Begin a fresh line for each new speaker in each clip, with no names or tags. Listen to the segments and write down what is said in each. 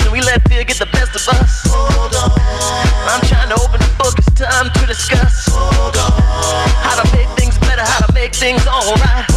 reason we let fear get the best of us. Hold on. I'm trying to open the book, it's time to discuss. Hold on. How to make things better, how to make things alright.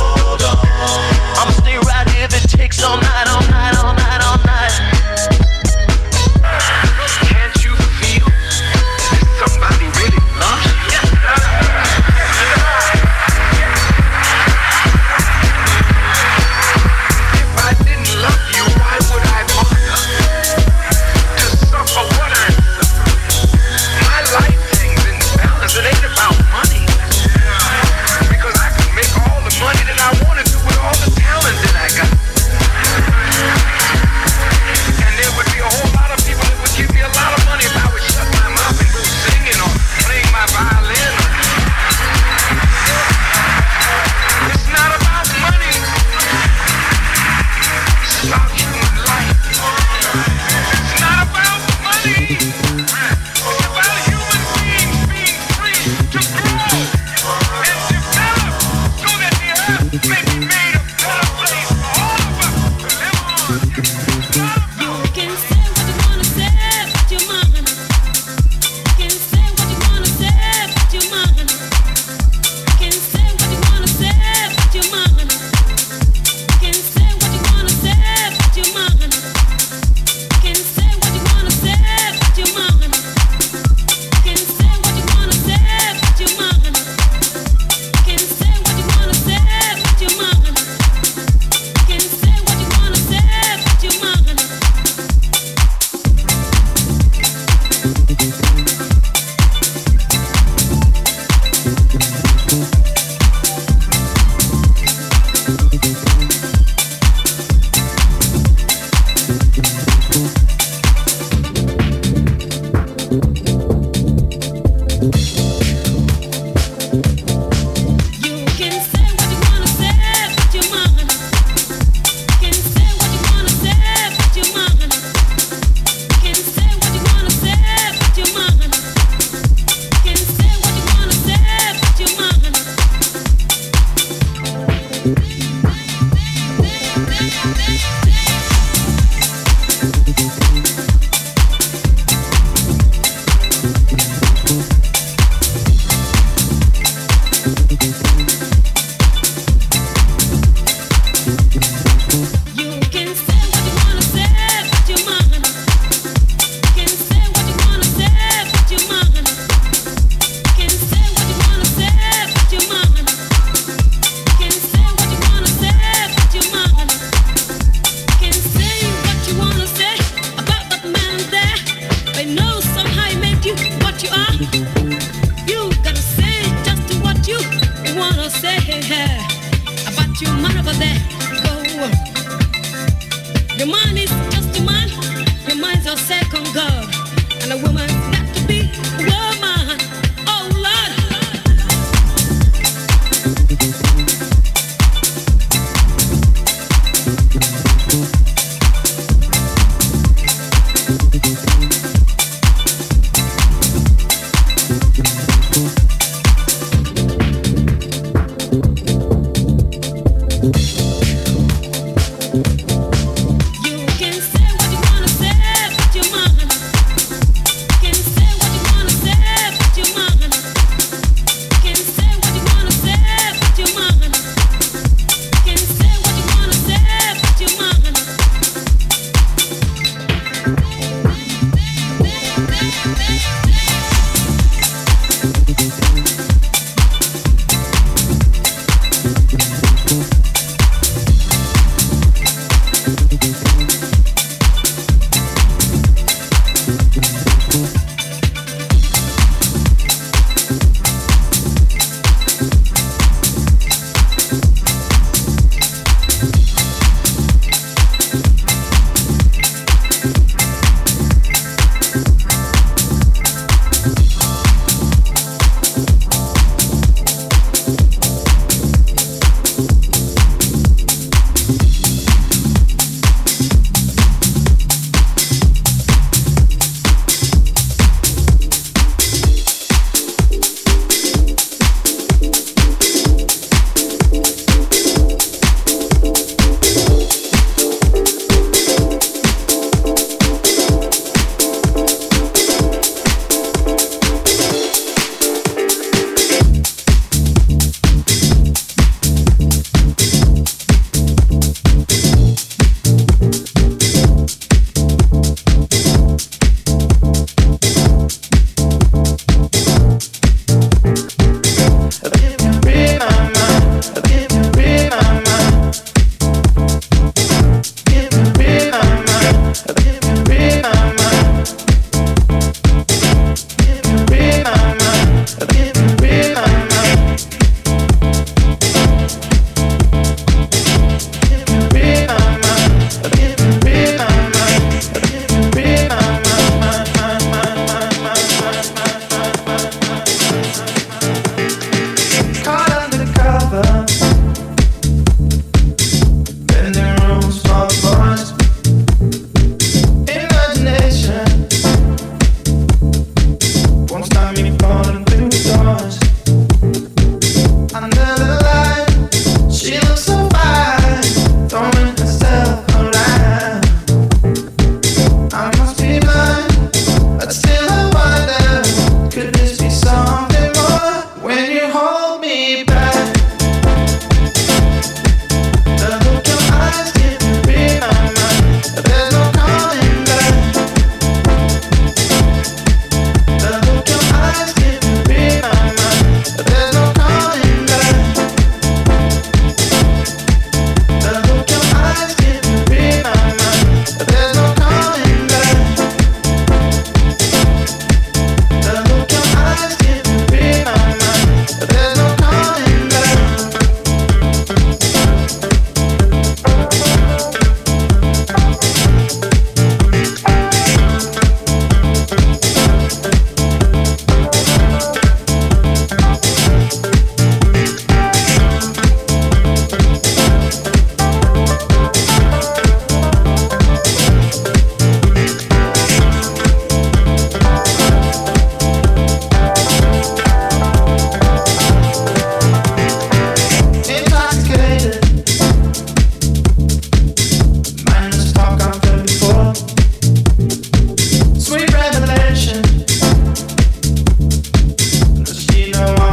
someone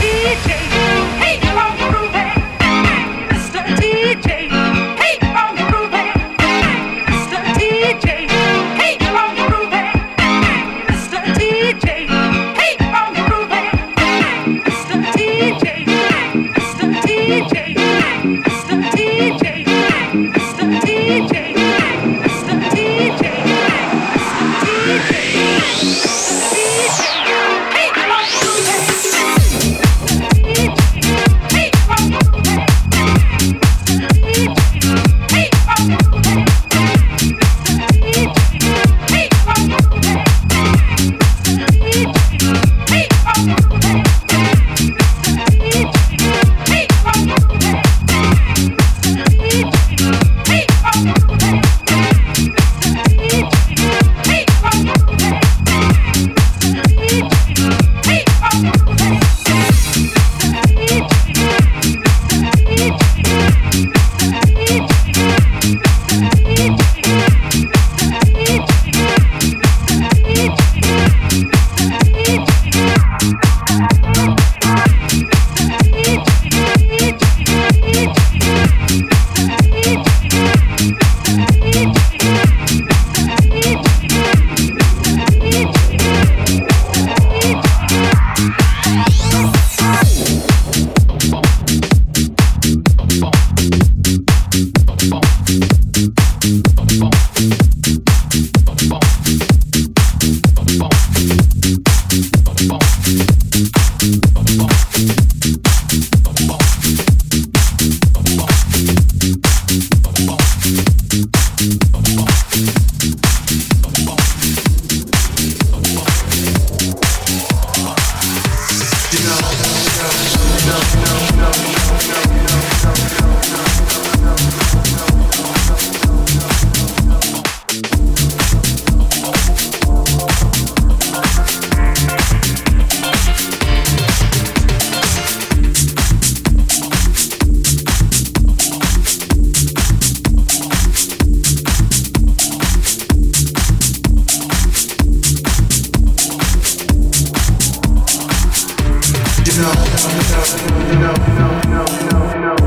DJ.
you know no, no, no, no, no, no, no, no.